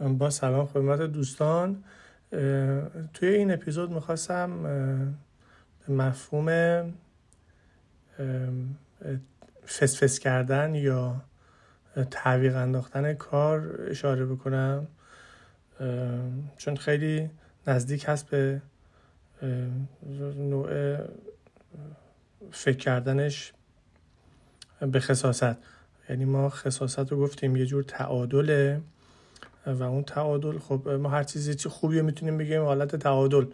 با سلام خدمت دوستان. توی این اپیزود می‌خواستم مفهوم فسفس کردن یا تعویق انداختن کار اشاره بکنم. چون خیلی نزدیک هست به نوع فکر کردنش به خصاصت. یعنی ما خصاصت رو گفتیم یه جور تعادله. و اون تعادل خب ما هر چیزی چی خوبی می‌تونیم بگیم حالت تعادل.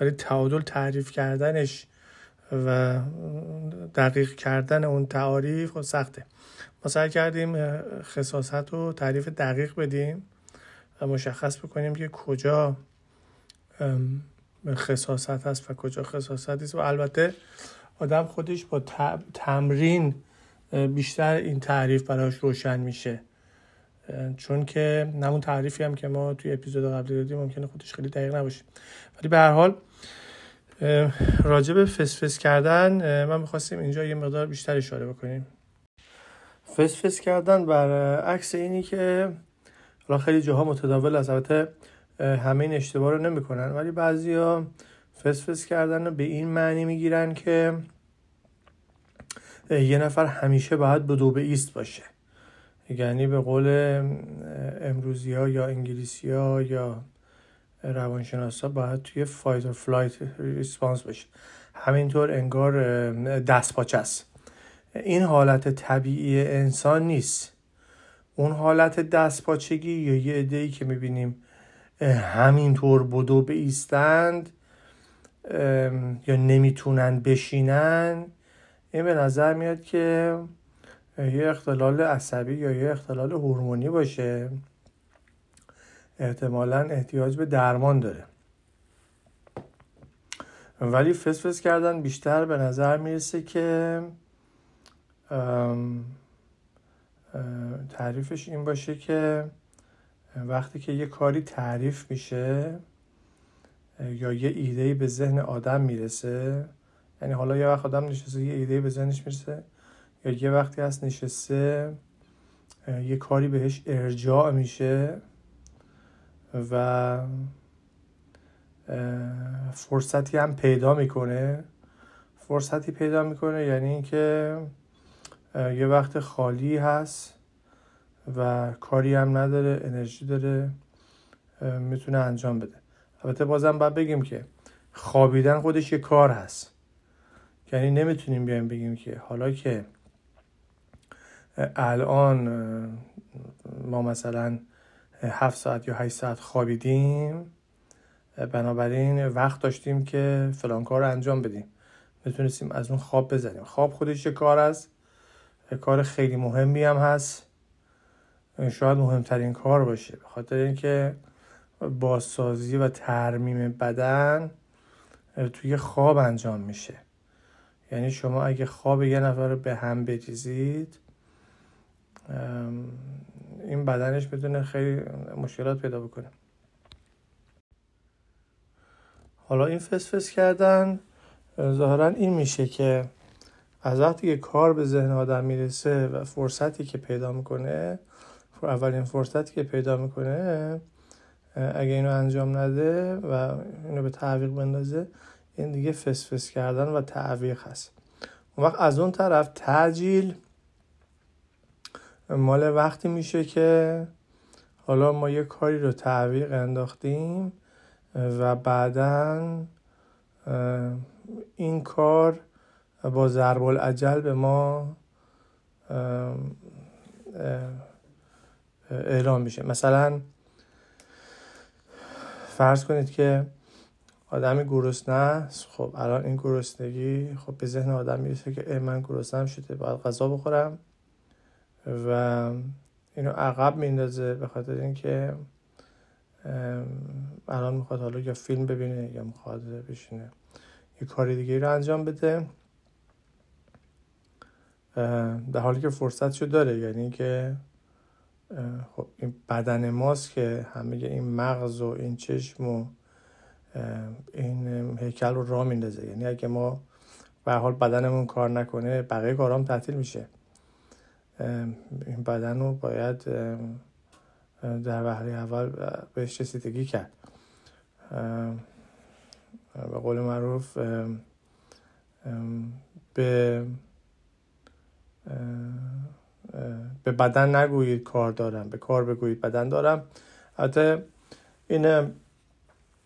ولی تعادل تعریف کردنش و دقیق کردن اون تعاریف خب سخته. ما سعی کردیم خصاصت رو تعریف دقیق بدیم و مشخص بکنیم که کجا خصاصت هست و کجا خصاصت است. و البته آدم خودش با تمرین بیشتر این تعریف براش روشن میشه. چون که نمون تعریفی هم که ما توی اپیزود قبلی دادیم ممکنه خودش خیلی دقیق نباشه. ولی به هر حال راجع به فسفس کردن من می‌خواستیم اینجا یه مقدار بیشتر اشاره بکنیم. فسفس کردن بر عکس اینی که حالا خیلی جاها متداول از البته همه این اشتباه رو نمی‌کنن. ولی بعضیا فس فس کردن رو به این معنی می‌گیرن که یه نفر همیشه باید به دو به ایست باشه. یعنی به قول امروزی ها یا انگلیسی ها یا روانشناس ها باید توی fight و flight response باشه همینطور انگار دست پاچه است این حالت طبیعی انسان نیست. اون حالت دست پاچگی یا یه عده که می‌بینیم همینطور بدو به ایستند یا نمی‌تونن بشینن این به نظر میاد که یه اختلال عصبی یا یه اختلال هورمونی باشه. احتمالا احتیاج به درمان داره. ولی فسفس کردن بیشتر به نظر می‌رسه که تعریفش این باشه که وقتی که یه کاری تعریف میشه یا یه ایده به ذهن آدم می‌رسه یعنی حالا یه وقت آدم نشسته یه ایده به ذهنش می‌رسه یه وقتی هست نشسته یه کاری بهش ارجاع میشه و فرصتی هم پیدا می‌کنه. فرصتی پیدا می‌کنه یعنی اینکه یه وقت خالی هست و کاری هم نداره انرژی داره می‌تونه انجام بده. البته بازم باید بگیم که خوابیدن خودش یه کار هست. یعنی نمی‌تونیم بیایم بگیم که حالا که الان ما مثلا هفت ساعت یا هشت ساعت خوابیدیم. بنابراین وقت داشتیم که فلان کار رو انجام بدیم. می‌تونستیم از اون خواب بزنیم. خواب خودش یه کار است. کار خیلی مهمی هم هست. شاید مهمترین کار باشه. به خاطر اینکه بازسازی و ترمیم بدن توی خواب انجام میشه. یعنی شما اگه خواب یه نفر رو به هم بریزید این بدنش می‌تونه خیلی مشکلات پیدا بکنه. حالا این فسفس کردن ظاهرا این میشه که از وقتی که کار به ذهن آدم می‌رسه و فرصتی که پیدا می‌کنه اولین فرصتی که پیدا می‌کنه اگه اینو انجام نده و اینو به تعویق بندازه این دیگه فسفس کردن و تعویق هست. اون وقت از اون طرف تعجیل مال وقتی میشه که حالا ما یه کاری رو تعویق انداختیم و بعدا این کار با ضرب العجل به ما اعلام میشه. مثلا فرض کنید که آدمی گرسنه است خب الان این گرسنگی خب به ذهن آدم می‌رسه که من گرسنم شده باید غذا بخورم. و اینو عقب میندازه به خاطر اینکه الان می‌خواد حالا یا فیلم ببینه یا می‌خواد بشینه. یه کاری دیگه رو انجام بده. در حالی که فرصتشو داره. یعنی که خب این بدن ماست که همه این مغز و این چشم و این هیکل رو راه میندازه. یعنی اگه ما به حال بدنمون کار نکنه بقیه کارام تعطیل میشه. این بدن رو باید در وهله اول بهش رسیدگی کرد. به قول معروف به به بدن نگویید کار دارم به کار بگویید بدن دارم. حتی این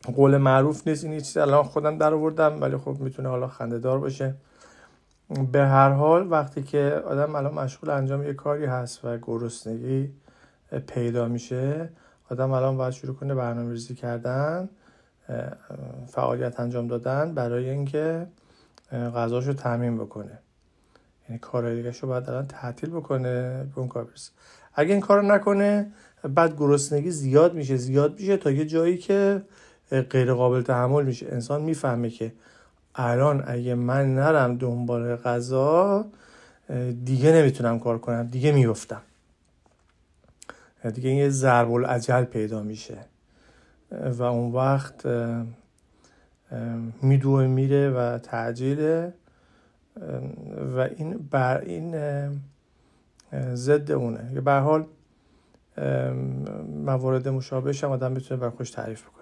قول معروف نیست این چیزی الان خودم در آوردم ولی خب می‌تونه حالا خنده دار باشه. به هر حال وقتی که آدم الان مشغول انجام یه کاری هست و گرسنگی پیدا میشه آدم الان باید شروع کنه برنامه ریزی کردن فعالیت انجام دادن برای اینکه غذاش رو تعمین بکنه. یعنی کارهای دیگه رو باید الان تعطیل بکنه به اون کار برسه اگه این کار نکنه بعد گرسنگی زیاد میشه زیاد میشه تا یه جایی که غیر قابل تحمل میشه. انسان می‌فهمه که الان اگه من نرم دنبال غذا دیگه نمی‌تونم کار کنم دیگه میفتم دیگه یه ضرب العجل پیدا میشه. و اون وقت میدوه میره و تعجیله. و این بر این ضد اونه. به حال موارد مشابهش هم آدم می‌تونه بر خوش تعریف بکنه.